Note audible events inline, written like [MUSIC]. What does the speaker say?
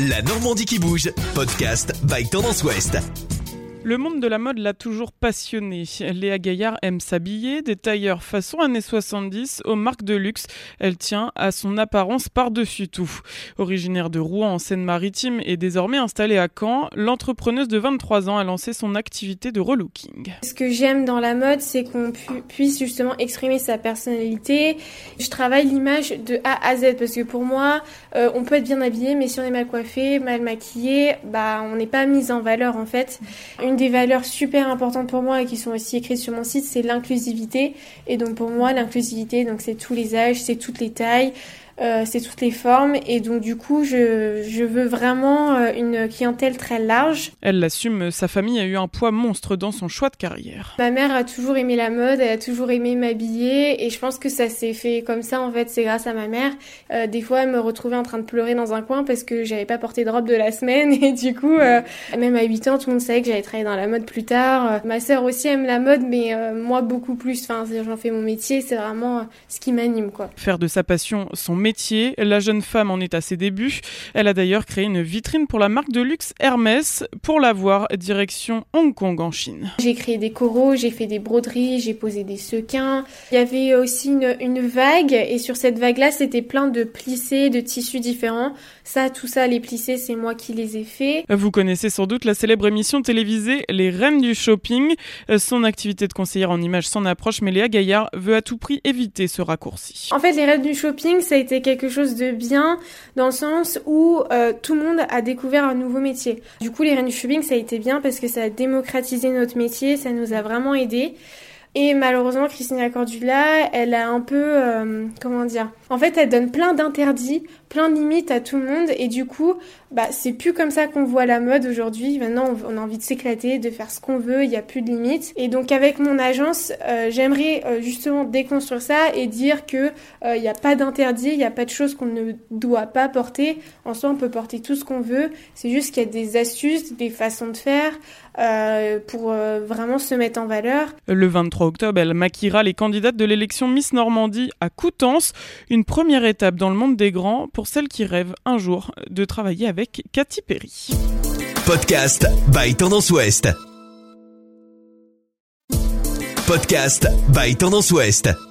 La Normandie qui bouge, podcast by Tendance Ouest. Le monde de la mode l'a toujours passionné. Léa Gaillard aime s'habiller, des tailleurs façon années 70 aux marques de luxe. Elle tient à son apparence par-dessus tout. Originaire de Rouen en Seine-Maritime et désormais installée à Caen, l'entrepreneuse de 23 ans a lancé son activité de relooking. Ce que j'aime dans la mode, c'est qu'on puisse justement exprimer sa personnalité. Je travaille l'image de A à Z parce que pour moi, euh, on peut être bien habillé, mais si on est mal coiffé, mal maquillé, bah on n'est pas mis en valeur en fait. Des valeurs super importantes pour moi et qui sont aussi écrites sur mon site, c'est l'inclusivité. Et donc pour moi, l'inclusivité, donc c'est tous les âges, c'est toutes les tailles. Euh, c'est toutes les formes et donc du coup je, je veux vraiment euh, une clientèle très large. Elle l'assume, sa famille a eu un poids monstre dans son choix de carrière. Ma mère a toujours aimé la mode, elle a toujours aimé m'habiller et je pense que ça s'est fait comme ça en fait, c'est grâce à ma mère. Euh, des fois elle me retrouvait en train de pleurer dans un coin parce que j'avais pas porté de robe de la semaine [LAUGHS] et du coup même à 8 ans tout le monde savait que j'allais travailler dans la mode plus tard. Ma sœur aussi aime la mode mais moi beaucoup plus, enfin j'en fais mon métier, c'est vraiment ce qui m'anime quoi. Faire de sa passion son métier métier. La jeune femme en est à ses débuts. Elle a d'ailleurs créé une vitrine pour la marque de luxe Hermès. Pour la voir, direction Hong Kong en Chine. J'ai créé des coraux, j'ai fait des broderies, j'ai posé des sequins. Il y avait aussi une, une vague et sur cette vague-là, c'était plein de plissés, de tissus différents. Ça, tout ça, les plissés, c'est moi qui les ai faits. Vous connaissez sans doute la célèbre émission télévisée Les Reines du Shopping. Son activité de conseillère en images s'en approche, mais Léa Gaillard veut à tout prix éviter ce raccourci. En fait, les Reines du Shopping, ça a été quelque chose de bien dans le sens où euh, tout le monde a découvert un nouveau métier. Du coup, les Reines du Shopping, ça a été bien parce que ça a démocratisé notre métier, ça nous a vraiment aidés. Et malheureusement, Christina Cordula, elle a un peu, euh, comment dire, en fait, elle donne plein d'interdits, plein de limites à tout le monde, et du coup, bah, c'est plus comme ça qu'on voit la mode aujourd'hui. Maintenant, on a envie de s'éclater, de faire ce qu'on veut, il n'y a plus de limites. Et donc, avec mon agence, euh, j'aimerais euh, justement déconstruire ça et dire que il n'y a pas d'interdit, il n'y a pas de choses qu'on ne doit pas porter. En soi, on peut porter tout ce qu'on veut. C'est juste qu'il y a des astuces, des façons de faire pour vraiment se mettre en valeur. Le 23 octobre, elle maquillera les candidates de l'élection Miss Normandie à Coutances, une première étape dans le monde des grands pour celles qui rêvent un jour de travailler avec Katy Perry. Podcast by Tendance Ouest. Podcast by Tendance Ouest.